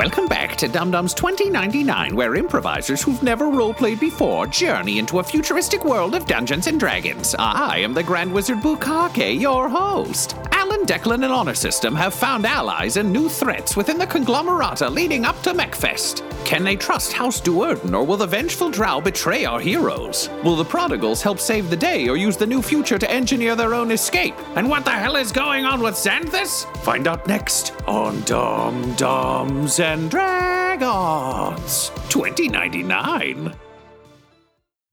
Welcome back to Dum Dums 2099, where improvisers who've never roleplayed before journey into a futuristic world of Dungeons and Dragons. I am the Grand Wizard Bukake, your host. Alan, Declan, and Honor System have found allies and new threats within the conglomerata leading up to Mechfest. Can they trust House Duerden, or will the vengeful Drow betray our heroes? Will the prodigals help save the day, or use the new future to engineer their own escape? And what the hell is going on with Xanthus? Find out next on Dum Dums and Dragons 2099.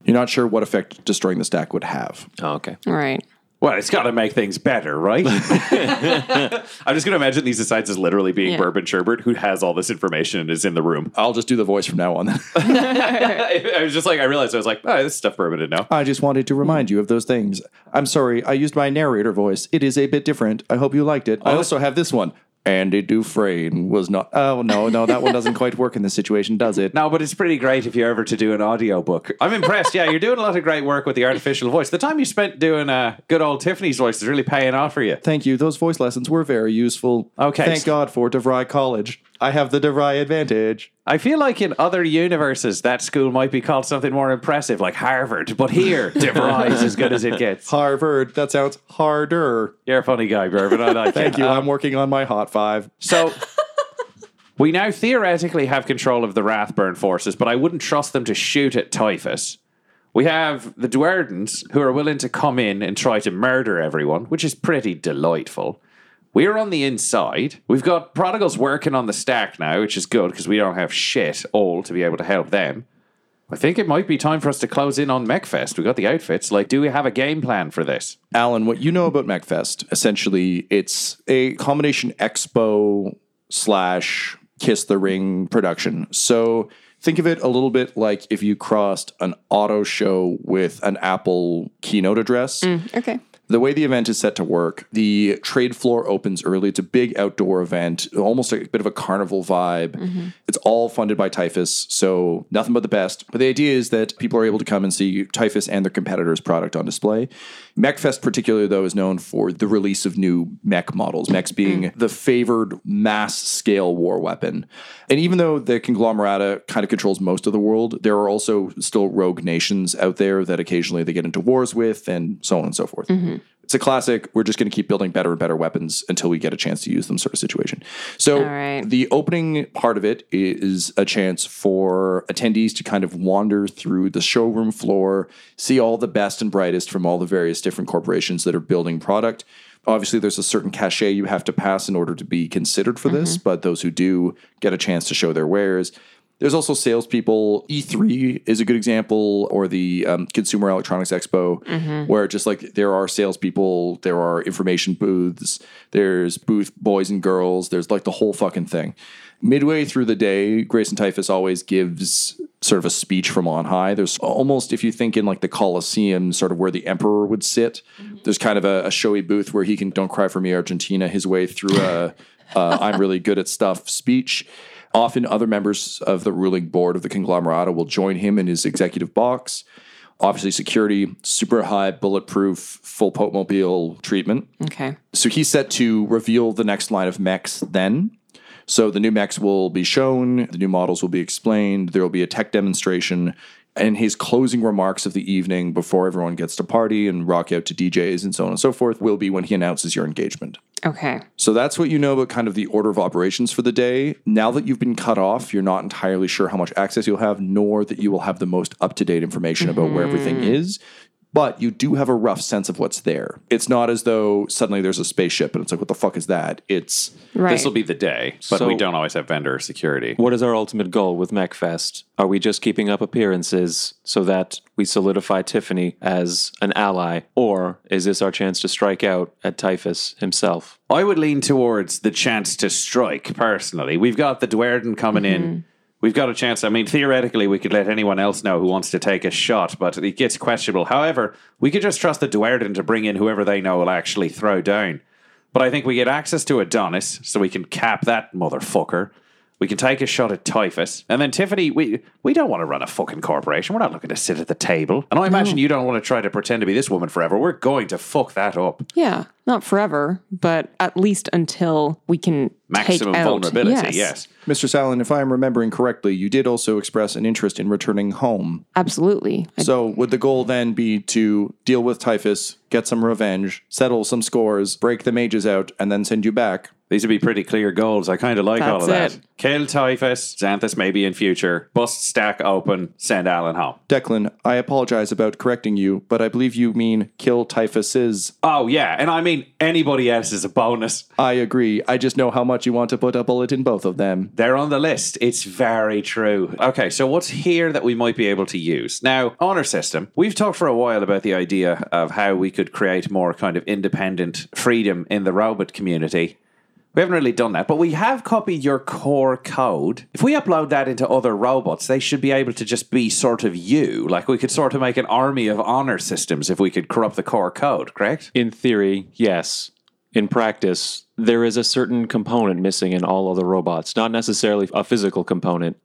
You're not sure what effect destroying the stack would have. Oh, okay. All right. Well, it's got to make things better, right? I'm just going to imagine these asides as literally being Yeah. Bourbon Sherbert, who has all this information and is in the room. I'll just do the voice from now on. I was just like, I realized I was like, oh, this stuff Bourbon didn't know. I just wanted to remind you of those things. I'm sorry, I used my narrator voice. It is a bit different. I hope you liked it. I also have this one. Andy Dufresne was not. Oh no, no, that one doesn't quite work in this situation, does it? No, but it's pretty great if you're ever to do an audio book. I'm impressed. Yeah, you're doing a lot of great work with the artificial voice. The time you spent doing uh, good old Tiffany's voice is really paying off for you. Thank you. Those voice lessons were very useful. Okay. Thank God for DeVry College. I have the DeVry advantage. I feel like in other universes, that school might be called something more impressive, like Harvard. But here, DeVry is as good as it gets. Harvard. That sounds harder. You're a funny guy, Bourbon. I like Thank it. you. Um, I'm working on my hot five. So we now theoretically have control of the Rathburn forces, but I wouldn't trust them to shoot at Typhus. We have the Duerdens who are willing to come in and try to murder everyone, which is pretty delightful. We're on the inside. We've got prodigals working on the stack now, which is good because we don't have shit all to be able to help them. I think it might be time for us to close in on Mechfest. We got the outfits. Like, do we have a game plan for this? Alan, what you know about MechFest, essentially, it's a combination expo slash Kiss the Ring production. So think of it a little bit like if you crossed an auto show with an Apple keynote address. Mm, okay. The way the event is set to work, the trade floor opens early. It's a big outdoor event, almost a bit of a carnival vibe. Mm-hmm. It's all funded by Typhus, so nothing but the best. But the idea is that people are able to come and see Typhus and their competitors' product on display. MechFest, particularly, though, is known for the release of new mech models, mechs being mm. the favored mass scale war weapon. And even though the conglomerata kind of controls most of the world, there are also still rogue nations out there that occasionally they get into wars with, and so on and so forth. Mm-hmm. It's a classic. We're just going to keep building better and better weapons until we get a chance to use them, sort of situation. So, right. the opening part of it is a chance for attendees to kind of wander through the showroom floor, see all the best and brightest from all the various different corporations that are building product. Obviously, there's a certain cachet you have to pass in order to be considered for mm-hmm. this, but those who do get a chance to show their wares. There's also salespeople. E3 is a good example, or the um, Consumer Electronics Expo, where just like there are salespeople, there are information booths, there's booth boys and girls, there's like the whole fucking thing. Midway through the day, Grayson Typhus always gives sort of a speech from on high. There's almost, if you think in like the Colosseum, sort of where the emperor would sit, there's kind of a, a showy booth where he can "Don't Cry for Me, Argentina" his way through a uh, "I'm really good at stuff" speech. Often, other members of the ruling board of the conglomerata will join him in his executive box. Obviously, security, super high, bulletproof, full Pope Mobile treatment. Okay. So he's set to reveal the next line of mechs then. So the new mechs will be shown, the new models will be explained, there will be a tech demonstration, and his closing remarks of the evening before everyone gets to party and rock out to DJs and so on and so forth will be when he announces your engagement. Okay. So that's what you know about kind of the order of operations for the day. Now that you've been cut off, you're not entirely sure how much access you'll have, nor that you will have the most up to date information about where everything mm-hmm. is. But you do have a rough sense of what's there. It's not as though suddenly there's a spaceship and it's like, what the fuck is that? It's Right. This will be the day, but So- we don't always have vendor security. What is our ultimate goal with MechFest? Are we just keeping up appearances so that we solidify Tiffany as an ally, or is this our chance to strike out at Typhus himself? I would lean towards the chance to strike personally. We've got the Duerden coming in. Mm-hmm. We've got a chance. I mean, theoretically, we could let anyone else know who wants to take a shot, but it gets questionable. However, we could just trust the Duerden to bring in whoever they know will actually throw down. But I think we get access to Adonis, so we can cap that motherfucker. We can take a shot at Typhus. And then Tiffany, we we don't want to run a fucking corporation. We're not looking to sit at the table. And I imagine you don't want to try to pretend to be this woman forever. We're going to fuck that up. Yeah, not forever, but at least until we can Maximum take out. vulnerability, yes. Mr. Sallin, if I am remembering correctly, you did also express an interest in returning home. absolutely. So, would the goal then be to deal with Typhus, get some revenge, settle some scores, break the mages out, and then send you back? These would be pretty clear goals. I kind of like all of That's that. it. Kill Typhus, Xanthus maybe in future, bust stack open, send Alan home. Declan, I apologize about correcting you, but I believe you mean kill Typhus's. Oh, yeah. And I mean, anybody else is a bonus. I agree. I just know how much you want to put a bullet in both of them. They're on the list. It's very true. Okay, so what's here that we might be able to use? Now, honor system. We've talked for a while about the idea of how we could create more kind of independent freedom in the robot community. We haven't really done that, but we have copied your core code. If we upload that into other robots, they should be able to just be sort of you. Like we could sort of make an army of honor systems if we could corrupt the core code, correct? In theory, yes. In practice, there is a certain component missing in all other robots, not necessarily a physical component,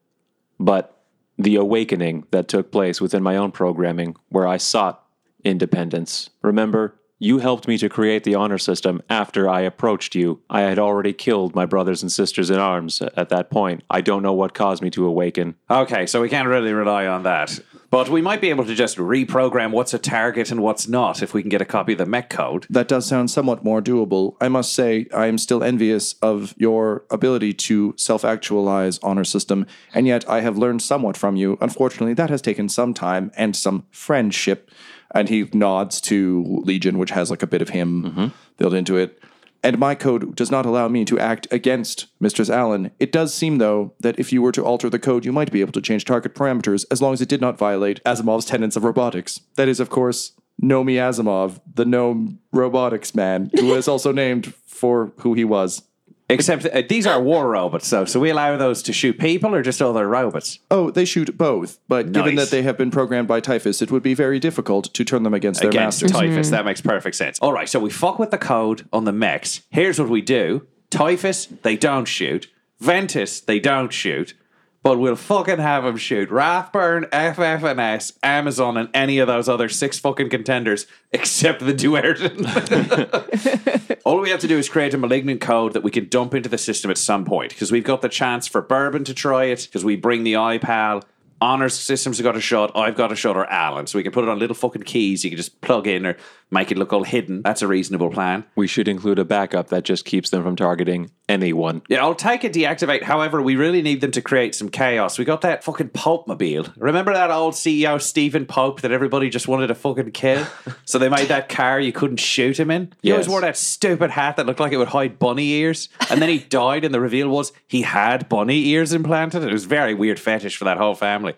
but the awakening that took place within my own programming where I sought independence. Remember, you helped me to create the honor system after I approached you. I had already killed my brothers and sisters in arms at that point. I don't know what caused me to awaken. Okay, so we can't really rely on that. But we might be able to just reprogram what's a target and what's not if we can get a copy of the mech code. That does sound somewhat more doable. I must say, I am still envious of your ability to self actualize honor system, and yet I have learned somewhat from you. Unfortunately, that has taken some time and some friendship. And he nods to Legion, which has like a bit of him mm-hmm. built into it. And my code does not allow me to act against Mistress Allen. It does seem, though, that if you were to alter the code, you might be able to change target parameters as long as it did not violate Asimov's tenets of robotics. That is, of course, Nomi Asimov, the gnome robotics man, who is also named for who he was. Except uh, these are war robots, though, so we allow those to shoot people or just other robots. Oh, they shoot both, but given Nice. that they have been programmed by Typhus, it would be very difficult to turn them against their Against masters. Typhus, that makes perfect sense. All right, so we fuck with the code on the mechs. Here's what we do Typhus, they don't shoot. Ventus, they don't shoot. But we'll fucking have them shoot Rathburn, FF&S, Amazon, and any of those other six fucking contenders except the Duerden. All we have to do is create a malignant code that we can dump into the system at some point because we've got the chance for Bourbon to try it because we bring the iPal. Honors systems have got a shot. I've got a shot, or Alan. So we can put it on little fucking keys. You can just plug in or make it look all hidden. That's a reasonable plan. We should include a backup that just keeps them from targeting anyone. Yeah, I'll take a deactivate. However, we really need them to create some chaos. We got that fucking Pope mobile. Remember that old CEO Stephen Pope that everybody just wanted to fucking kill? so they made that car you couldn't shoot him in. He always wore that stupid hat that looked like it would hide bunny ears. And then he died, and the reveal was he had bunny ears implanted. It was very weird fetish for that whole family.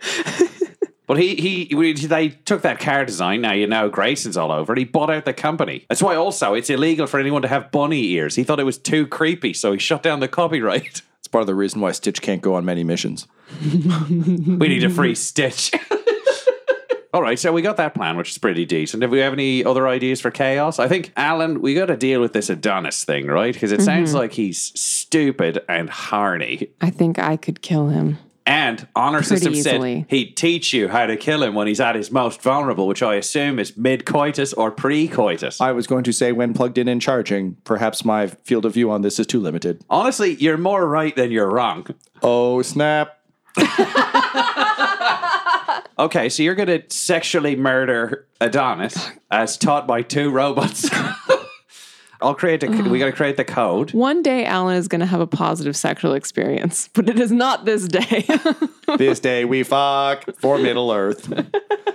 But he, he, they took that car design. Now you know Grayson's all over it. He bought out the company. That's why also it's illegal for anyone to have bunny ears. He thought it was too creepy, so he shut down the copyright. It's part of the reason why Stitch can't go on many missions. We need a free Stitch. All right, so we got that plan, which is pretty decent. Have we have any other ideas for chaos? I think Alan, we got to deal with this Adonis thing, right? Because it sounds mm-hmm. like he's stupid and harny. I think I could kill him. And Honor Pretty System easily. said he'd teach you how to kill him when he's at his most vulnerable, which I assume is mid coitus or pre coitus. I was going to say when plugged in and charging, perhaps my field of view on this is too limited. Honestly, you're more right than you're wrong. Oh, snap. Okay, so you're going to sexually murder Adonis as taught by two robots. I'll create a. We uh-huh. got to create the code. One day, Alan is going to have a positive sexual experience, but it is not this day. this day we fuck for Middle Earth.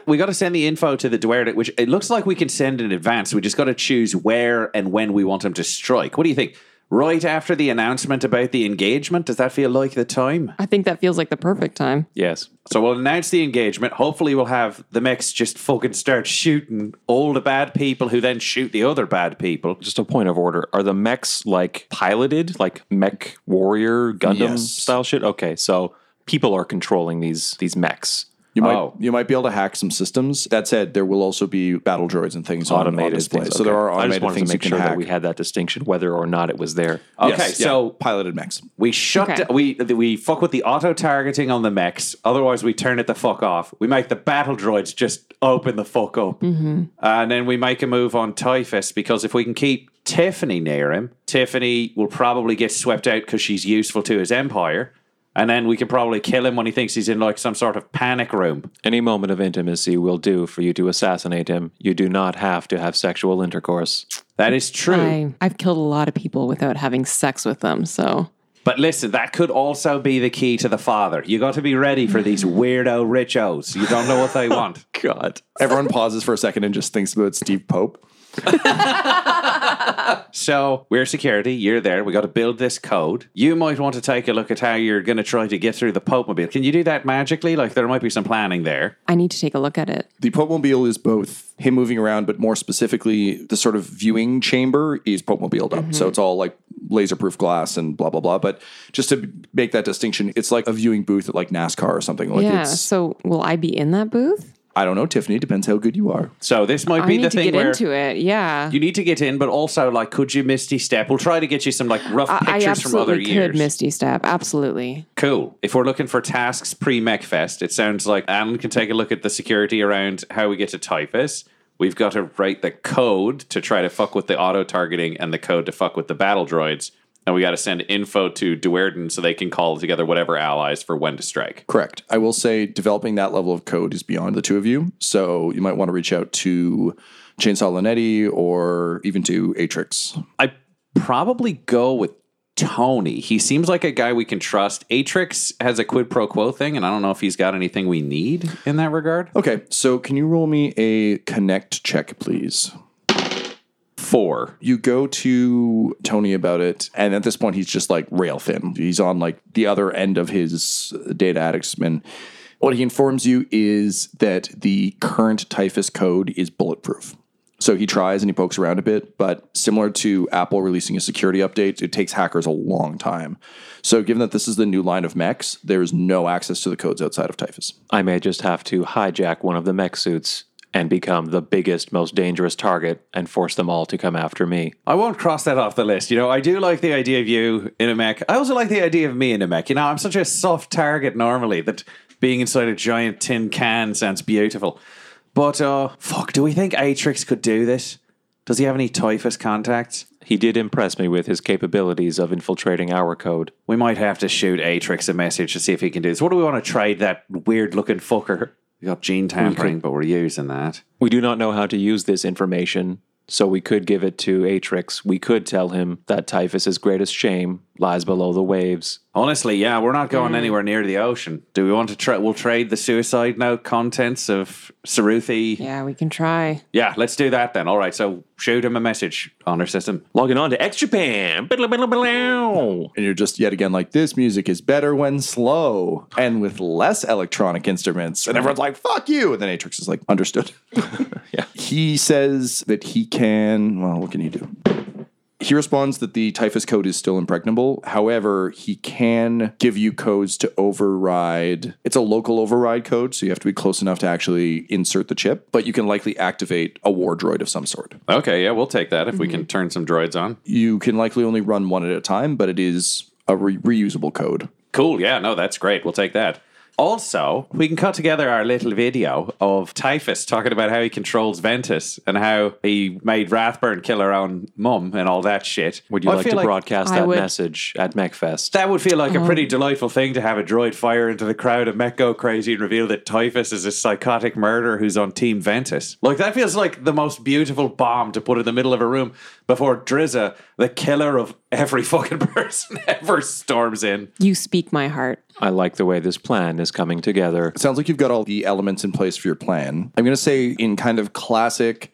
We got to send the info to the Duerden, which it looks like we can send in advance. We just got to choose where and when we want them to strike. What do you think? Right after the announcement about the engagement, does that feel like the time? I think that feels like the perfect time. Yes. So we'll announce the engagement. Hopefully, we'll have the mechs just fucking start shooting all the bad people who then shoot the other bad people. Just a point of order. Are the mechs like piloted, like mech warrior Gundam Yes. style shit? Okay, so people are controlling these these mechs. You might Oh. you might be able to hack some systems. That said, there will also be battle droids and things on- on, Automated display. things. So there okay. are I just automated wanted things to make you sure can hack. that we had that distinction, whether or not it was there. Okay, Yes, yeah, so piloted mechs. we shut. Okay. da- we we fuck with the auto targeting on the mechs. Otherwise, we turn it the fuck off. We make the battle droids just open the fuck up, mm-hmm. and then we make a move on Typhus because if we can keep Tiffany near him, Tiffany will probably get swept out because she's useful to his empire. And then we can probably kill him when he thinks he's in like some sort of panic room. Any moment of intimacy will do for you to assassinate him. You do not have to have sexual intercourse. That is true. I, I've killed a lot of people without having sex with them, so But listen, that could also be the key to the father. You got to be ready for these weirdo richos. You don't know what they want. God. Everyone pauses for a second and just thinks about Steve Pope. So we're security. You're there. We got to build this code. You might want to take a look at how you're going to try to get through the Pope Mobile. Can you do that magically? Like there might be some planning there. I need to take a look at it. The Pope Mobile is both him moving around, but more specifically, the sort of viewing chamber is Pope Mobiled up. Mm-hmm. So it's all like laser proof glass and blah, blah, blah. But just to make that distinction, it's like a viewing booth at like NASCAR or something. Like yeah. it's, So will I be in that booth? I don't know, Tiffany, depends how good you are. So this might I be need the to thing get where into it. Yeah. you need to get in, but also like, could you Misty Step? We'll try to get you some like rough I, I pictures from other absolutely years. could Misty Step. Absolutely. Cool. If we're looking for tasks pre MechFest, it sounds like Alan can take a look at the security around how we get to Typhus. We've got to write the code to try to fuck with the auto targeting and the code to fuck with the battle droids. And we got to send info to Duerden so they can call together whatever allies for when to strike. Correct. I will say developing that level of code is beyond the two of you. So you might want to reach out to Chainsaw Linetti or even to Atrix. I probably go with Tony. He seems like a guy we can trust. Atrix has a quid pro quo thing, and I don't know if he's got anything we need in that regard. Okay, so can you roll me a connect check, please? Four. You go to Tony about it, and at this point, he's just like rail thin. He's on like the other end of his uh, data addicts. And what he informs you is that the current typhus code is bulletproof. So he tries and he pokes around a bit, but similar to Apple releasing a security update, it takes hackers a long time. So, given that this is the new line of mechs, there is no access to the codes outside of Typhus. I may just have to hijack one of the mech suits and become the biggest, most dangerous target and force them all to come after me. I won't cross that off the list. You know, I do like the idea of you in a mech. I also like the idea of me in a mech. You know, I'm such a soft target normally that being inside a giant tin can sounds beautiful. But uh fuck, do we think Atrix could do this? Does he have any typhus contacts? He did impress me with his capabilities of infiltrating our code. We might have to shoot Atrix a message to see if he can do this. What do we want to trade that weird looking fucker? We got gene tampering, but we're using that. We do not know how to use this information, so we could give it to Atrix. We could tell him that Typhus's greatest shame lies below the waves. Honestly, yeah, we're not going hmm. anywhere near the ocean. Do we want to try? We'll trade the suicide note contents of Saruthi. Yeah, we can try. Yeah, let's do that then. All right, so shoot him a message on our system. Logging on to X Japan. And you're just yet again like, this music is better when slow and with less electronic instruments. And everyone's like, fuck you. And then Atrix is like, understood. Yeah. He says that he can, well, what can he do? He responds that the typhus code is still impregnable. However, he can give you codes to override. It's a local override code, so you have to be close enough to actually insert the chip, but you can likely activate a war droid of some sort. Okay, yeah, we'll take that if we can mm-hmm. turn some droids on. You can likely only run one at a time, but it is a re- reusable code. Cool. Yeah, no, that's great. We'll take that. Also, we can cut together our little video of Typhus talking about how he controls Ventus and how he made Rathburn kill her own mum and all that shit. Would you I like feel to broadcast I that would. message at MechFest? That would feel like a uh-huh. pretty delightful thing to have a droid fire into the crowd of Mech go crazy and reveal that Typhus is a psychotic murderer who's on Team Ventus. Like, that feels like the most beautiful bomb to put in the middle of a room before Drizza, the killer of every fucking person, ever storms in. You speak my heart. I like the way this plan is coming together. Sounds like you've got all the elements in place for your plan. I'm going to say, in kind of classic,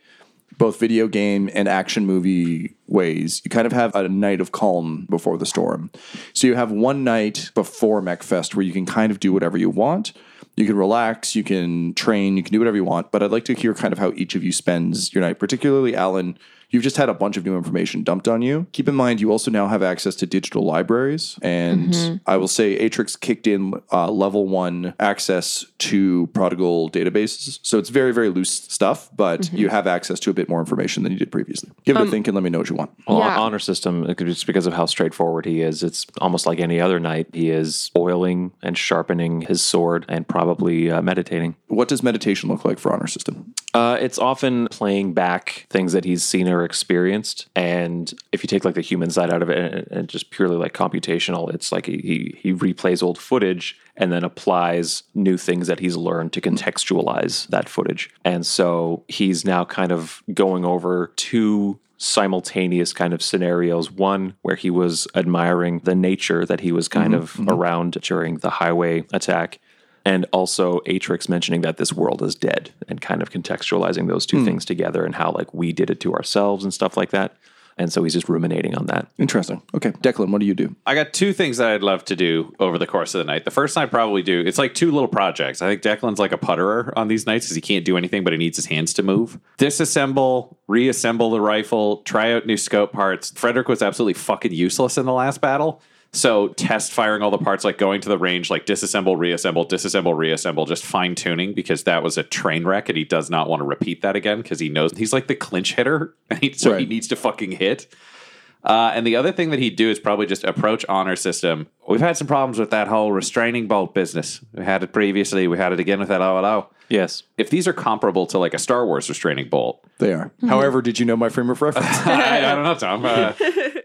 both video game and action movie ways, you kind of have a night of calm before the storm. So you have one night before MechFest where you can kind of do whatever you want. You can relax, you can train, you can do whatever you want. But I'd like to hear kind of how each of you spends your night, particularly Alan. You've just had a bunch of new information dumped on you. Keep in mind, you also now have access to digital libraries. And I will say Atrix kicked in uh, level one access to Prodigal databases. So it's very, very loose stuff, but you have access to a bit more information than you did previously. Give it a think and let me know what you want. Well, Yeah. honor system, it could be just because of how straightforward he is. It's almost like any other knight. He is oiling and sharpening his sword and probably uh, meditating. What does meditation look like for Honor System? Uh, it's often playing back things that he's seen or experienced, and if you take like the human side out of it and, and just purely like computational, it's like he, he he replays old footage and then applies new things that he's learned to contextualize that footage. And so he's now kind of going over two simultaneous kind of scenarios. One where he was admiring the nature that he was kind of around during the highway attack and also Atrix mentioning that this world is dead and kind of contextualizing those two hmm. things together and how like we did it to ourselves and stuff like that. And so he's just ruminating on that. Interesting. Okay. Declan, what do you do? I got two things that I'd love to do over the course of the night. The first I'd probably do, it's like two little projects. I think Declan's like a putterer on these nights because he can't do anything, but he needs his hands to move. Disassemble, reassemble the rifle, try out new scope parts. Frederick was absolutely fucking useless in the last battle. So test firing all the parts, like going to the range, like disassemble, reassemble, disassemble, reassemble, just fine tuning because that was a train wreck and he does not want to repeat that again because he knows he's like the clinch hitter, and he, so he needs to fucking hit. Uh, and the other thing that he'd do is probably just approach honor system. We've had some problems with that whole restraining bolt business. We had it previously. We had it again with that OLO. Yes. If these are comparable to like a Star Wars restraining bolt, They are. However, did you know my frame of reference? I, I don't know, Tom. Uh,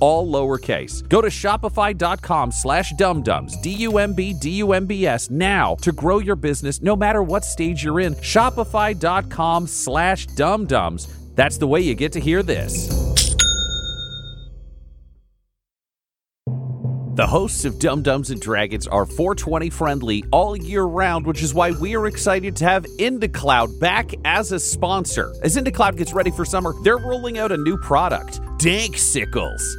all lowercase. Go to shopify.com slash dumdums, D-U-M-B, D-U-M-B-S, now to grow your business no matter what stage you're in. Shopify.com slash dumdums. That's the way you get to hear this. The hosts of Dum Dums and Dragons are 420 friendly all year round, which is why we are excited to have IndaCloud back as a sponsor. As IndaCloud gets ready for summer, they're rolling out a new product, Danksicles.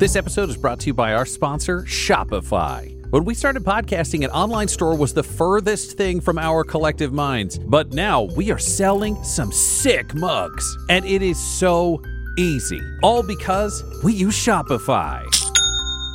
This episode is brought to you by our sponsor, Shopify. When we started podcasting, an online store was the furthest thing from our collective minds. But now we are selling some sick mugs. And it is so easy. All because we use Shopify.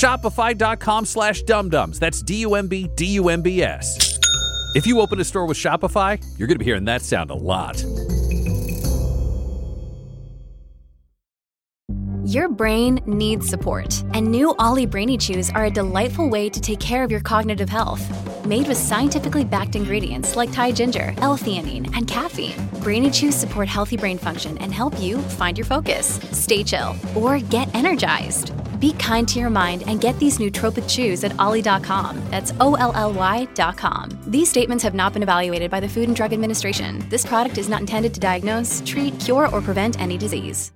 Shopify.com slash dumdums. That's D-U-M-B, D-U-M-B-S. If you open a store with Shopify, you're going to be hearing that sound a lot. Your brain needs support, and new OLLY Brainy Chews are a delightful way to take care of your cognitive health. Made with scientifically backed ingredients like Thai ginger, L-theanine, and caffeine, Brainy Chews support healthy brain function and help you find your focus, stay chill, or get energized. Be kind to your mind and get these nootropic chews at ollie.com. That's O L L Y.com. These statements have not been evaluated by the Food and Drug Administration. This product is not intended to diagnose, treat, cure, or prevent any disease.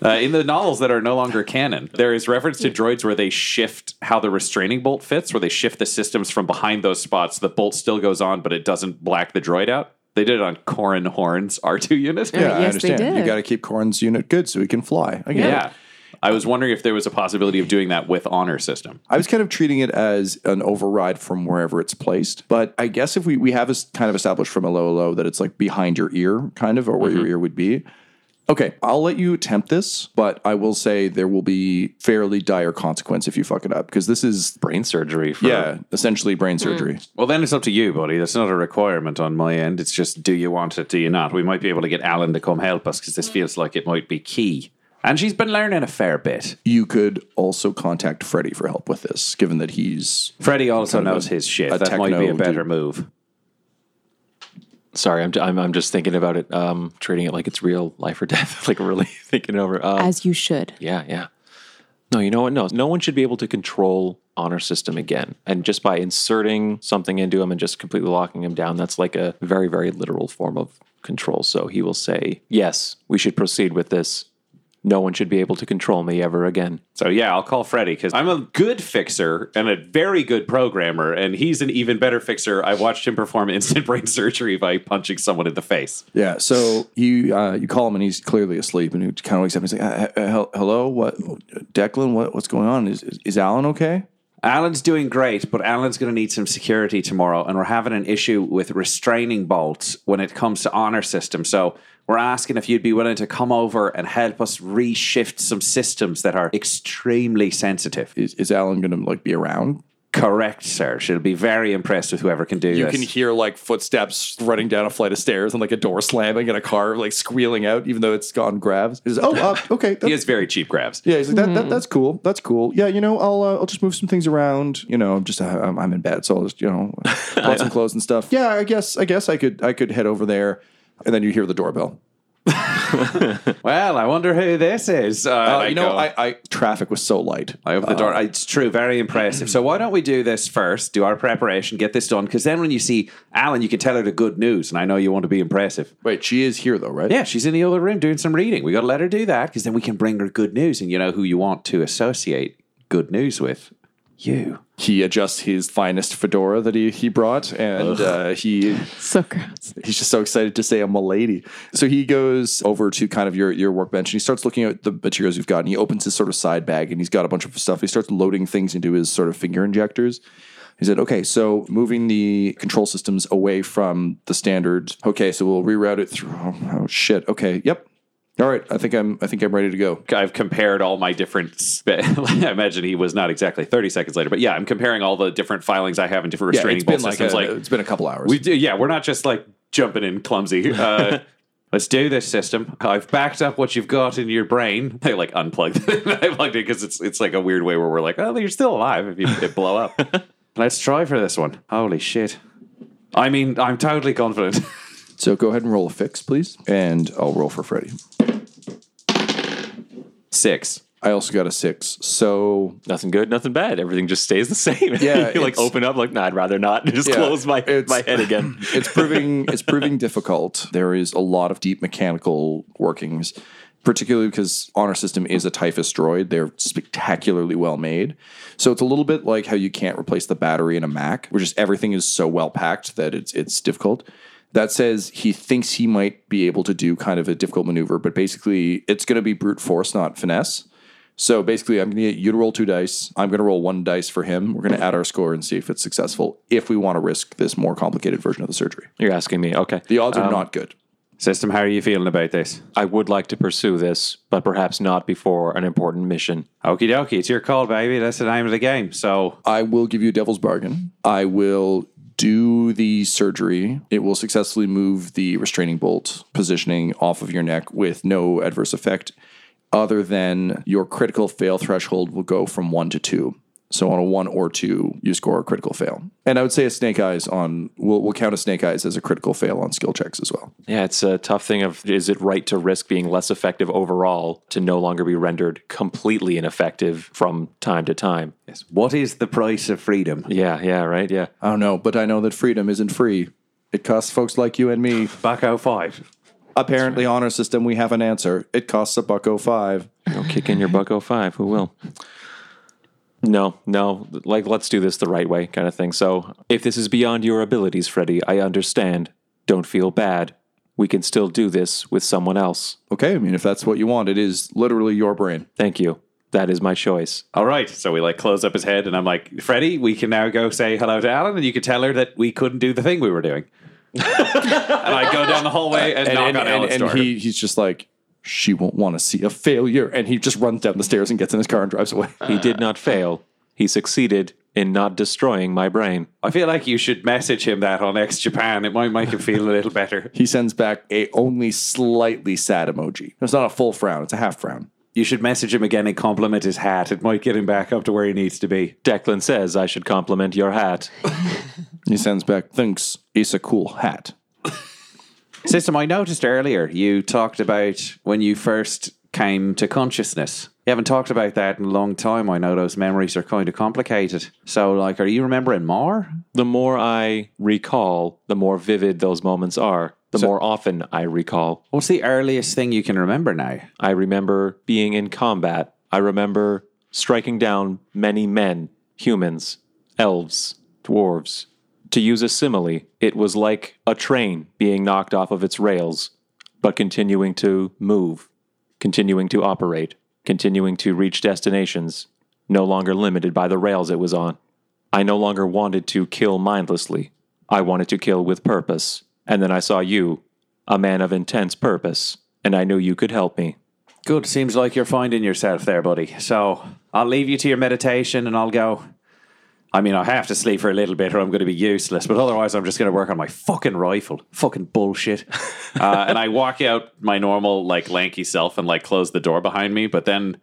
Uh, in the novels that are no longer canon, there is reference to droids where they shift how the restraining bolt fits, where they shift the systems from behind those spots. The bolt still goes on, but it doesn't black the droid out. They did it on Corran Horn's R2 unit. Yeah, I understand. You got to keep Corran's unit good so he can fly. I get it. Yeah. I was wondering if there was a possibility of doing that with honor system. I was kind of treating it as an override from wherever it's placed. But I guess if we, we have es- kind of established from a low low that it's like behind your ear, kind of, or where your mm-hmm. ear would be. Okay, I'll let you attempt this, but I will say there will be fairly dire consequence if you fuck it up because this is Brain surgery. For, yeah, essentially brain mm. surgery. Well, then it's up to you, buddy. That's not a requirement on my end. It's just do you want it, do you not? We might be able to get Alan to come help us because this mm. feels like it might be key. And she's been learning a fair bit. You could also contact Freddie for help with this, given that he's Freddie also Kind of knows a- his shit. a That might be a techno better dude. move. Sorry, I'm, I'm I'm just thinking about it, um, treating it like it's real life or death, like really thinking over. Um, As you should. yeah, yeah. No, you know what? No, no one should be able to control honor system again. And just by inserting something into him and just completely locking him down, that's like a very, very literal form of control. So he will say, "Yes, we should proceed with this. No one should be able to control me ever again." So yeah, I'll call Freddie because I'm a good fixer and a very good programmer, and he's an even better fixer. I watched him perform instant brain surgery by punching someone in the face. Yeah. So you uh, you call him and he's clearly asleep and he kind of wakes up and he's like, uh, uh, hel- "Hello, what, Declan? What, what's going on? Is, is is Alan okay?" Alan's doing great, but Alan's going to need some security tomorrow, and we're having an issue with restraining bolts when it comes to honor system. So we're asking if you'd be willing to come over and help us reshift some systems that are extremely sensitive. Is is Alan going to like be around? Correct, sir. She'll be very impressed with whoever can do You this. can hear like footsteps running down a flight of stairs and like a door slamming and a car like squealing out, even though it's gone grabs. He's, oh, uh, okay. he that's- has very cheap grabs. yeah, he's like that, that. That's cool. That's cool. Yeah, you know, I'll uh, I'll just move some things around. You know, I'm just uh, I'm, I'm in bed, so I'll just you know put some clothes and stuff. Yeah, I guess I guess I could I could head over there, and then you hear the doorbell. Well, I wonder who this is. Uh, Uh, you know, I, I traffic was so light. I open the door. It's true, very impressive. So why don't we do this first? Do our preparation, get this done, because then when you see Alan, you can tell her the good news, and I know you want to be impressive. Wait, she is here though, right? Yeah, she's in the other room doing some reading. We got to let her do that because then we can bring her good news, and you know who you want to associate good news with. You. He adjusts his finest fedora that he, he brought, and uh, he So gross. he's just so excited to say I'm a lady. So he goes over to kind of your, your workbench and he starts looking at the materials you've got and he opens his sort of side bag and he's got a bunch of stuff. He starts loading things into his sort of finger injectors. He said, okay, so moving the control systems away from the standard. Okay, so we'll reroute it through. Oh, oh, shit. Okay. Yep. All right. I think I'm I think I'm ready to go. I've compared all my different. Spe- I imagine he was not exactly thirty seconds later, but yeah, I'm comparing all the different filings I have in different Yeah, restraining it's been bolt like, systems. a, like it's been a couple hours. We do, yeah, we're not just like jumping in clumsy. Uh, let's do this system. I've backed up what you've got in your brain. They like unplugged. I plugged it because it's it's like a weird way where we're like, oh, you're still alive if you it blow up. let's try for this one. Holy shit! I mean, I'm totally confident. so go ahead and roll a fix, please, and I'll roll for Freddy. Six. I also got a six. So Nothing good, nothing bad. Everything just stays the same. Yeah, you like open up, like, nah, I'd rather not. Just Yeah, close my my head again. it's proving it's proving difficult. There is a lot of deep mechanical workings, particularly because Honor System is a Typhus droid. They're spectacularly well made. So it's a little bit like how you can't replace the battery in a Mac, where just everything is so well packed that it's it's difficult. That says he thinks he might be able to do kind of a difficult maneuver, but basically it's going to be brute force, not finesse. So basically, I'm going to get you to roll two dice. I'm going to roll one dice for him. We're going to add our score and see if it's successful. If we want to risk this more complicated version of the surgery, You're asking me. Okay. the odds Um, are not good. System, how are you feeling about this? I would like to pursue this, but perhaps not before an important mission. Okie dokie, it's your call, baby. That's the name of the game. So I will give you a devil's bargain. I will do the surgery. It will successfully move the restraining bolt positioning off of your neck with no adverse effect, other than your critical fail threshold will go from one to two. So on a one or two, you score a critical fail. And I would say a snake eyes on we'll, we'll count a snake eyes as a critical fail on skill checks as well. Yeah, it's a tough thing of is it right to risk being less effective overall to no longer be rendered completely ineffective from time to time? yes, what is the price of freedom? Yeah, yeah, right, yeah. I don't know, but I know that freedom isn't free. It costs folks like you and me. Back out oh five. Apparently, honor system, we have an answer. It costs a buck oh five. Go kick in your buck 05. Who will? No, no. Like, let's do this the right way, kind of thing. So, if this is beyond your abilities, Freddy, I understand. Don't feel bad. We can still do this with someone else. Okay, I mean, if that's what you want, it is literally your brain. Thank you. That is my choice. All right. So we like close up his head, and I'm like, Freddie, we can now go say hello to Alan, and you can tell her that we couldn't do the thing we were doing. and I go down the hallway and, knock and, on and, Alan's and door. he, he's just like, she won't want to see a failure. And he just runs down the stairs and gets in his car and drives away. He did not fail. He succeeded in not destroying my brain. I feel like you should message him that on X Japan. It might make him feel a little better. He sends back a only slightly sad emoji. It's not a full frown, it's a half frown. You should message him again and compliment his hat. It might get him back up to where he needs to be. Declan says I should compliment your hat. He sends back, thinks it's a cool hat. System, I noticed earlier you talked about when you first came to consciousness. You haven't talked about that in a long time. I know those memories are kind of complicated. So, like, are you remembering more? The more I recall, the more vivid those moments are. The more often I recall. What's the earliest thing you can remember now? I remember being in combat. I remember striking down many men, humans, elves, dwarves. To use a simile, it was like a train being knocked off of its rails, but continuing to move, continuing to operate, continuing to reach destinations, no longer limited by the rails it was on. I no longer wanted to kill mindlessly. I wanted to kill with purpose. And then I saw you, a man of intense purpose, and I knew you could help me. Good. Seems like you're finding yourself there, buddy. So, I'll leave you to your meditation and I'll go I mean, I have to sleep for a little bit or I'm going to be useless, but otherwise, I'm just going to work on my fucking rifle. Fucking bullshit. uh, and I walk out my normal, like, lanky self and, like, close the door behind me. But then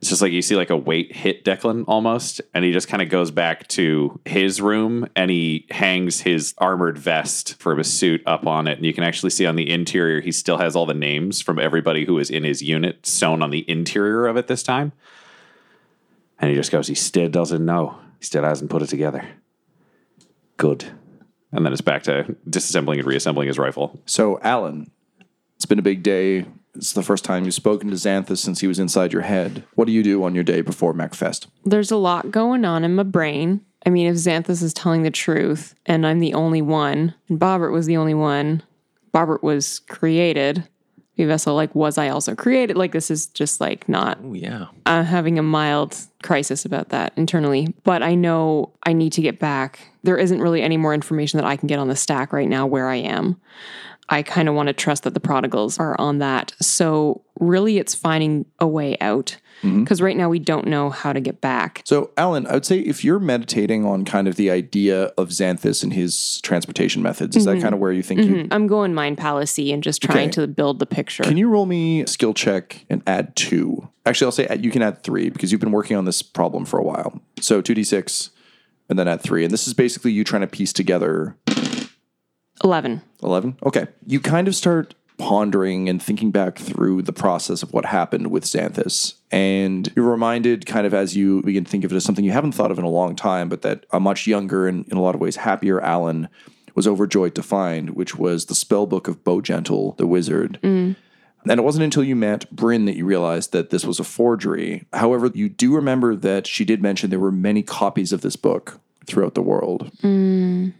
it's just like you see, like, a weight hit Declan almost. And he just kind of goes back to his room and he hangs his armored vest from his suit up on it. And you can actually see on the interior, he still has all the names from everybody who was in his unit sewn on the interior of it this time. And he just goes, he still doesn't know. He still hasn't put it together. Good. And then it's back to disassembling and reassembling his rifle. So, Alan, it's been a big day. It's the first time you've spoken to Xanthus since he was inside your head. What do you do on your day before MacFest? There's a lot going on in my brain. I mean, if Xanthus is telling the truth and I'm the only one, and Bobbert was the only one, Bobbert was created. Vessel, like, was I also created? Like, this is just like not. Oh, yeah. I'm having a mild crisis about that internally, but I know I need to get back. There isn't really any more information that I can get on the stack right now where I am. I kind of want to trust that the prodigals are on that. So, really, it's finding a way out mm-hmm. because right now we don't know how to get back. So, Alan, I would say if you're meditating on kind of the idea of Xanthus and his transportation methods, is that mm-hmm. kind of where you think you mm-hmm. I'm going mind palacy and just trying Okay. to build the picture. Can you roll me skill check and add two? Actually, I'll say add- you can add three because you've been working on this problem for a while. So 2d6 and then add three. And this is basically you trying to piece together 11. 11? Okay. You kind of start pondering and thinking back through the process of what happened with Xanthus. And you're reminded, kind of as you begin to think of it as something you haven't thought of in a long time, but that a much younger and in a lot of ways happier Alan was overjoyed to find, which was the spell book of Bowgentle, the wizard. Mm. And it wasn't until you met Bryn that you realized that this was a forgery. However, you do remember that she did mention there were many copies of this book throughout the world.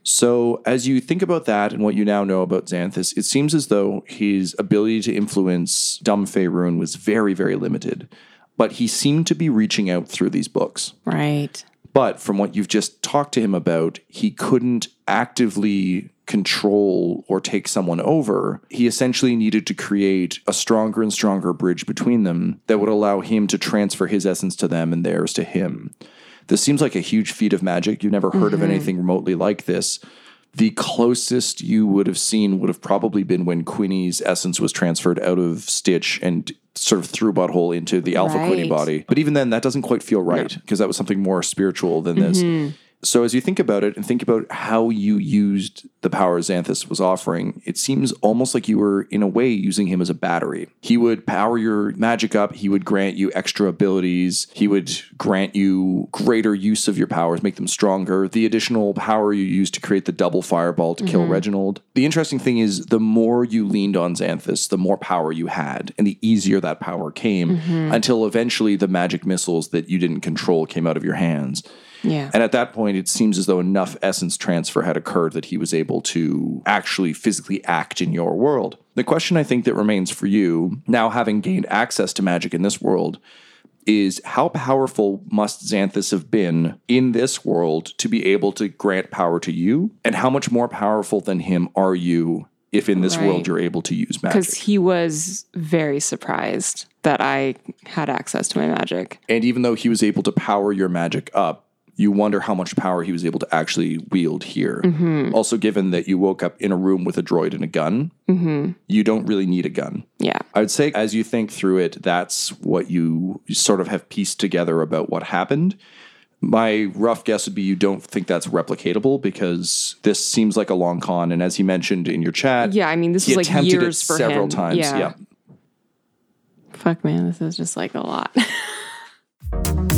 So, as you think about that and what you now know about Xanthus, it seems as though his ability to influence Dumb Faerun was very, very limited. But he seemed to be reaching out through these books. Right. But from what you've just talked to him about, he couldn't actively control or take someone over. He essentially needed to create a stronger and stronger bridge between them that would allow him to transfer his essence to them and theirs to him. This seems like a huge feat of magic. You've never heard of mm-hmm. anything remotely like this. The closest you would have seen would have probably been when Queenie's essence was transferred out of Stitch and sort of through Butthole into the Alpha Right. body. But even then, that doesn't quite feel right because that was something more spiritual than this. Mm-hmm. So as you think about it and think about how you used the power Xanthus was offering, it seems almost like you were in a way using him as a battery. He would power your magic up, he would grant you extra abilities, he would grant you greater use of your powers, make them stronger. The additional power you used to create the double fireball to kill mm-hmm. Reginald. The interesting thing is the more you leaned on Xanthus, the more power you had, and the easier that power came mm-hmm. until eventually the magic missiles that you didn't control came out of your hands. Yeah. And at that point, it seems as though enough essence transfer had occurred that he was able to actually physically act in your world. The question I think that remains for you, now having gained access to magic in this world, is how powerful must Xanthus have been in this world to be able to grant power to you? And how much more powerful than him are you if in this Right. world you're able to use magic? Because he was very surprised that I had access to my magic. And even though he was able to power your magic up, you wonder how much power he was able to actually wield here. Mm-hmm. Also, given that you woke up in a room with a droid and a gun, mm-hmm. you don't really need a gun. Yeah. I would say, as you think through it, that's what you sort of have pieced together about what happened. My rough guess would be you don't think that's replicatable because this seems like a long con. And as he mentioned in your chat, Yeah, I mean, this is like years it for several him. times. Yeah. yeah. Fuck, man, this is just like a lot.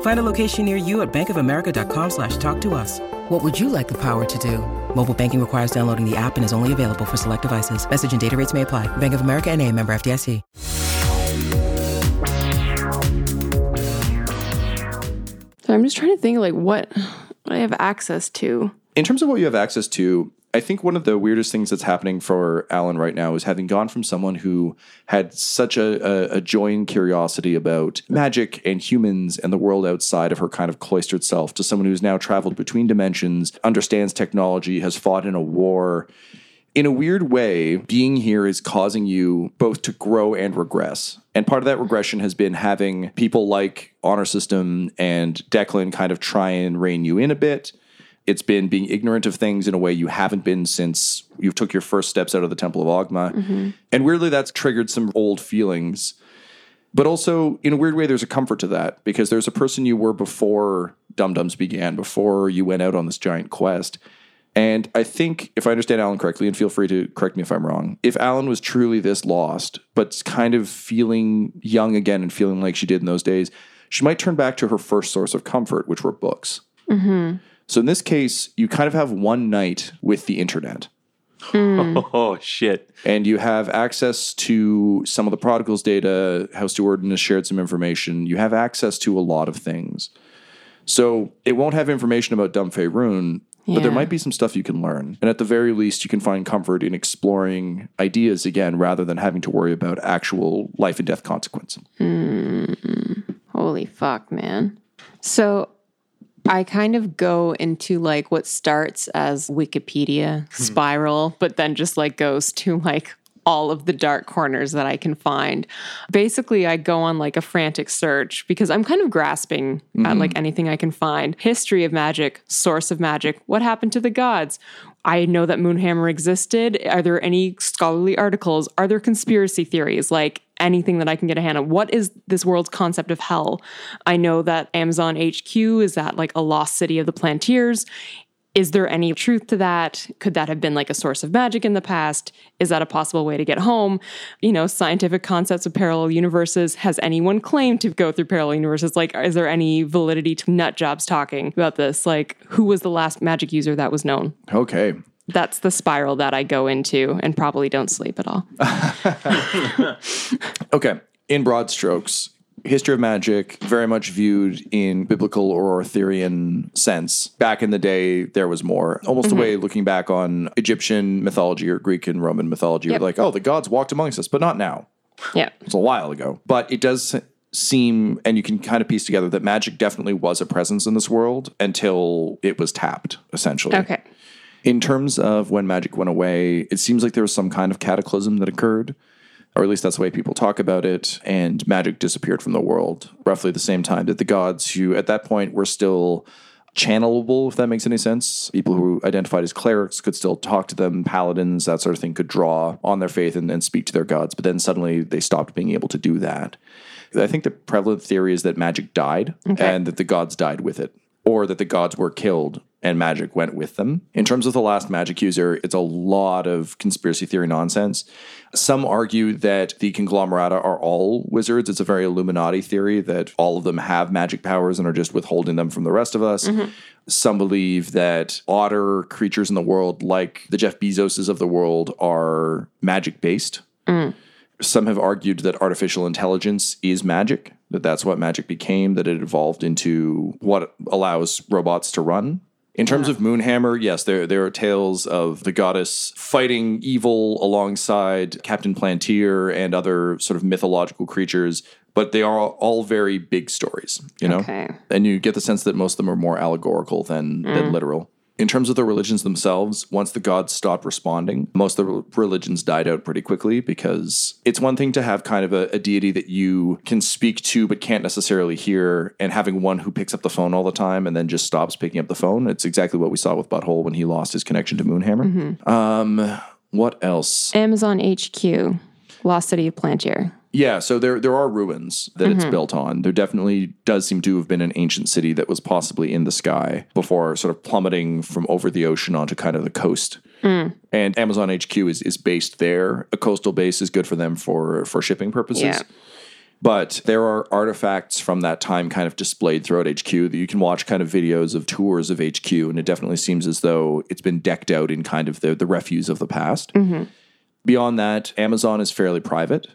Find a location near you at bankofamerica.com slash talk to us. What would you like the power to do? Mobile banking requires downloading the app and is only available for select devices. Message and data rates may apply. Bank of America and a member FDIC. So I'm just trying to think like what, what I have access to. In terms of what you have access to, I think one of the weirdest things that's happening for Alan right now is having gone from someone who had such a, a, a joy and curiosity about magic and humans and the world outside of her kind of cloistered self to someone who's now traveled between dimensions, understands technology, has fought in a war. In a weird way, being here is causing you both to grow and regress. And part of that regression has been having people like Honor System and Declan kind of try and rein you in a bit it's been being ignorant of things in a way you haven't been since you took your first steps out of the Temple of Oghma. Mm-hmm. And weirdly, that's triggered some old feelings. But also, in a weird way, there's a comfort to that because there's a person you were before Dumb Dumbs began, before you went out on this giant quest. And I think, if I understand Alan correctly, and feel free to correct me if I'm wrong, if Alan was truly this lost, but kind of feeling young again and feeling like she did in those days, she might turn back to her first source of comfort, which were books. Mm-hmm. So in this case, you kind of have one night with the internet. Hmm. Oh shit! And you have access to some of the prodigals data. House Duerden has shared some information. You have access to a lot of things. So it won't have information about Dumb Faerun, but there might be some stuff you can learn. And at the very least, you can find comfort in exploring ideas again rather than having to worry about actual life and death consequence. Hmm. Holy fuck, man. So I kind of go into like what starts as Wikipedia hmm. spiral, but then just like goes to like all of the dark corners that I can find. Basically, I go on like a frantic search because I'm kind of grasping at like mm-hmm. anything I can find. History of magic, source of magic, what happened to the gods? I know that Moonhammer existed. Are there any scholarly articles? Are there conspiracy theories? Like anything that I can get a hand on. What is this world's concept of hell? I know that Amazon HQ is that like a lost city of the Plantiers. Is there any truth to that? Could that have been like a source of magic in the past? Is that a possible way to get home? You know, scientific concepts of parallel universes. Has anyone claimed to go through parallel universes? Like, is there any validity to nut jobs talking about this? Like, who was the last magic user that was known? Okay. That's the spiral that I go into and probably don't sleep at all. Okay. In broad strokes, history of magic very much viewed in biblical or Arthurian sense. Back in the day, there was more. Almost Mm-hmm. the way looking back on Egyptian mythology or Greek and Roman mythology, Yep. like, oh, the gods walked amongst us, but not now. Yeah. It's a while ago. But it does seem, and you can kind of piece together that magic definitely was a presence in this world until it was tapped, essentially. Okay. In terms of when magic went away, it seems like there was some kind of cataclysm that occurred, or at least that's the way people talk about it, and magic disappeared from the world roughly the same time that the gods, who at that point were still channelable, if that makes any sense. People who identified as clerics could still talk to them, paladins, that sort of thing, could draw on their faith and, and speak to their gods, but then suddenly they stopped being able to do that. I think the prevalent theory is that magic died and that the gods died with it, or that the gods were killed and magic went with them. In terms of the last magic user, it's a lot of conspiracy theory nonsense. Some argue that the conglomerata are all wizards. It's a very Illuminati theory that all of them have magic powers and are just withholding them from the rest of us. Mm-hmm. Some believe that otter creatures in the world, like the Jeff Bezoses of the world, are magic based. Mm. Some have argued that artificial intelligence is magic, that that's what magic became, that it evolved into what allows robots to run. In terms of Moonhammer, yes, there there are tales of the goddess fighting evil alongside Captain Plantier and other sort of mythological creatures, but they are all very big stories, you know? Okay. And you get the sense that most of them are more allegorical than, than mm. literal. In terms of the religions themselves, once the gods stopped responding, most of the religions died out pretty quickly because it's one thing to have kind of a, a deity that you can speak to but can't necessarily hear, and having one who picks up the phone all the time and then just stops picking up the phone. It's exactly what we saw with Butthole when he lost his connection to Moonhammer. Um, what else? Amazon HQ, Lost City of Plantier. Yeah, so there there are ruins that it's Mhm. built on. There definitely does seem to have been an ancient city that was possibly in the sky before sort of plummeting from over the ocean onto kind of the coast. Mm. And Amazon HQ is is based there. A coastal base is good for them for for shipping purposes. Yeah. But there are artifacts from that time kind of displayed throughout HQ that you can watch kind of videos of tours of HQ, and it definitely seems as though it's been decked out in kind of the, the refuse of the past. Mhm. Beyond that, Amazon is fairly private.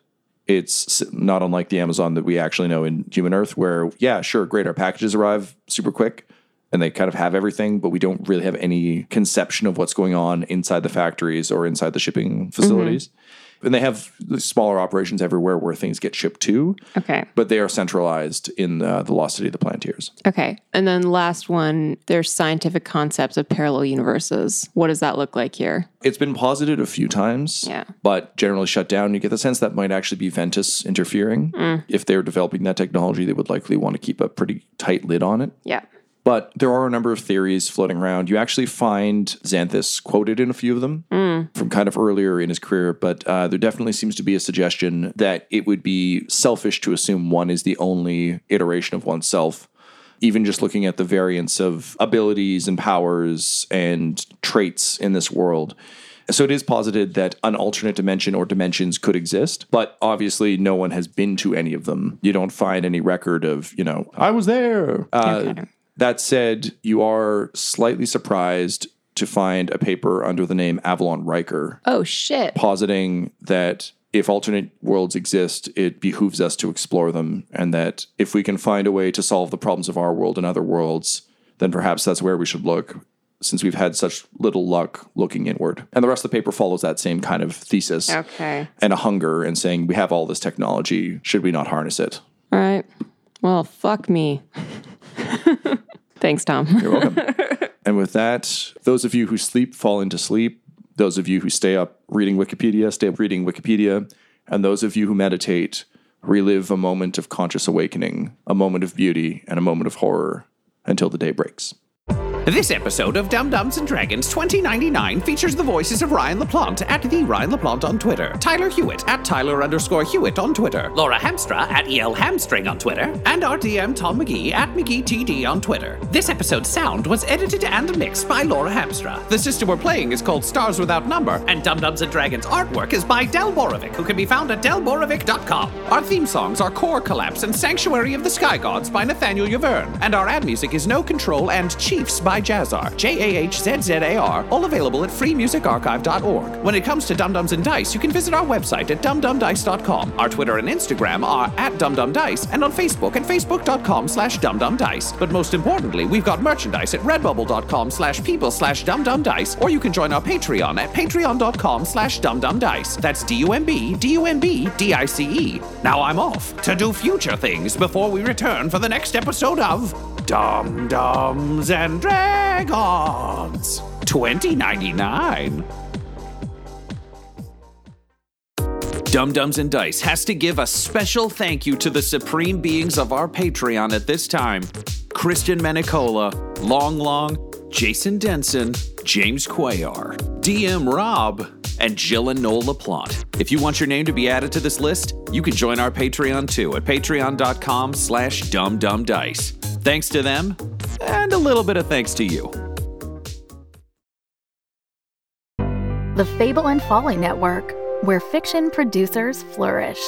It's not unlike the Amazon that we actually know in Human Earth, where, yeah, sure, great, our packages arrive super quick and they kind of have everything, but we don't really have any conception of what's going on inside the factories or inside the shipping mm-hmm. facilities. And they have smaller operations everywhere where things get shipped to, Okay. but they are centralized in uh, the Lost City of the Plantiers. Okay. And then last one, there's scientific concepts of parallel universes. What does that look like here? It's been posited a few times, Yeah. but generally shut down. You get the sense that might actually be Ventus interfering. Mm. If they're developing that technology, they would likely want to keep a pretty tight lid on it. Yeah. But there are a number of theories floating around. You actually find Xanthus quoted in a few of them Mm. from kind of earlier in his career, but uh, there definitely seems to be a suggestion that it would be selfish to assume one is the only iteration of oneself. Even just looking at the variance of abilities and powers and traits in this world. So it is posited that an alternate dimension or dimensions could exist, but obviously no one has been to any of them. You don't find any record of, you know, I was there. Uh, That said, you are slightly surprised to find a paper under the name Avalon Riker Oh, shit. positing that if alternate worlds exist, it behooves us to explore them, and that if we can find a way to solve the problems of our world and other worlds, then perhaps that's where we should look, since we've had such little luck looking inward. And the rest of the paper follows that same kind of thesis Okay. and a hunger and saying, we have all this technology, should we not harness it? All right. Well, fuck me. Thanks, Tom. You're welcome. and with that, those of you who sleep fall into sleep. Those of you who stay up reading Wikipedia, stay up reading Wikipedia. And those of you who meditate, relive a moment of conscious awakening, a moment of beauty, and a moment of horror until the day breaks. This episode of Dumb Dumbs and Dragons 2099 features the voices of Ryan LaPlante at the Ryan LaPlante on Twitter, Tyler Hewitt at Tyler underscore Hewitt on Twitter, Laura Hamstra at EL Hamstra on Twitter, and our DM Tom McGee at McGeeTD on Twitter. This episode's sound was edited and mixed by Laura Hamstra. The system we're playing is called Stars Without Number, and Dumb Dumbs and Dragons artwork is by Del Borovic, who can be found at delborovic.com. Our theme songs are Core Collapse and Sanctuary of the Sky Gods by Nathaniel Wyvern, and our ad music is No Control and Chiefs by Jahzzar, J A H Z Z A R, all available at freemusicarchive.org. When it comes to Dumb Dumbs and Dice, you can visit our website at dumdumdice.com. Our Twitter and Instagram are at dumdumdice, and on Facebook at facebook.com slash dumdumdice. But most importantly, we've got merchandise at redbubble.com slash people slash dumdumdice, or you can join our Patreon at patreon.com slash dumdumdice. That's D-U-M-B, D-U-M-B, D-I-C-E. Now I'm off to do future things before we return for the next episode of Dumb Dumbs and Dragons 2099. Dumb Dumbs and Dice has to give a special thank you to the supreme beings of our Patreon at this time Christian Menicola, Long Long, Jason Denson, James Cuellar, DM Rob, and Jill and Noel LaPlante. If you want your name to be added to this list, you can join our Patreon too at patreon.com slash dumdumdice. Thanks to them, and a little bit of thanks to you. The Fable and Folly Network, where fiction producers flourish.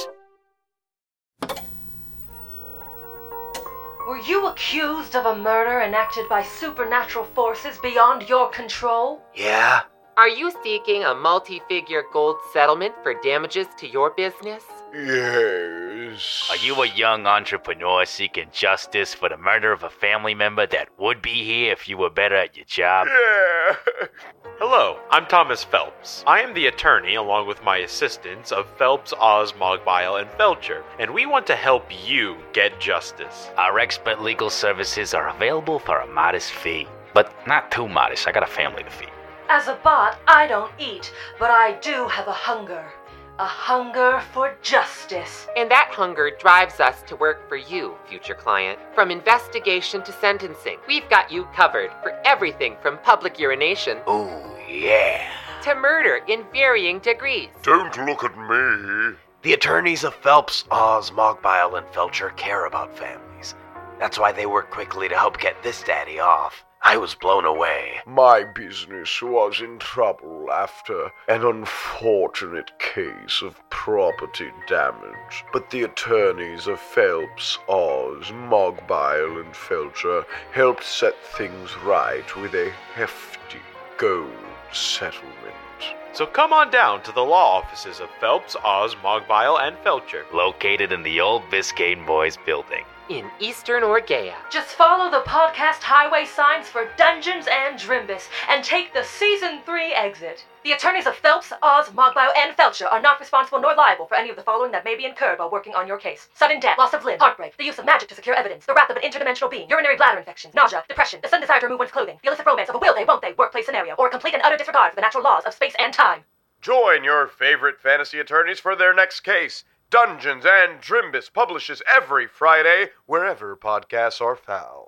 Were you accused of a murder enacted by supernatural forces beyond your control? Yeah. Are you seeking a multi figure gold settlement for damages to your business? Yes. Are you a young entrepreneur seeking justice for the murder of a family member that would be here if you were better at your job? Yeah. Hello, I'm Thomas Phelps. I am the attorney, along with my assistants, of Phelps, Oz, Mogbile, and Felcher, and we want to help you get justice. Our expert legal services are available for a modest fee. But not too modest, I got a family to feed. As a bot, I don't eat, but I do have a hunger. A hunger for justice. And that hunger drives us to work for you, future client. From investigation to sentencing, we've got you covered for everything from public urination Oh, yeah. to murder in varying degrees. Don't look at me. The attorneys of Phelps, Oz, Mogbile, and Felcher care about families. That's why they work quickly to help get this daddy off. I was blown away. My business was in trouble after an unfortunate case of property damage, but the attorneys of Phelps, Oz, Mogbile, and Felcher helped set things right with a hefty gold settlement. So come on down to the law offices of Phelps, Oz, Mogbile, and Felcher. Located in the old Biscayne Boys building. In Eastern Orgea. Just follow the podcast highway signs for Dungeons and Drimbus and take the Season 3 exit. The attorneys of Phelps, Oz, Mogbile, and Felcher are not responsible nor liable for any of the following that may be incurred while working on your case. Sudden death, loss of limb, heartbreak, the use of magic to secure evidence, the wrath of an interdimensional being, urinary bladder infections, nausea, depression, the sudden desire to remove one's clothing, the illicit romance of a will they, won't they workplace scenario, or complete and utter disregard for the natural laws of space and time. Join your favorite fantasy attorneys for their next case. Dungeons and Drimbus publishes every Friday wherever podcasts are found.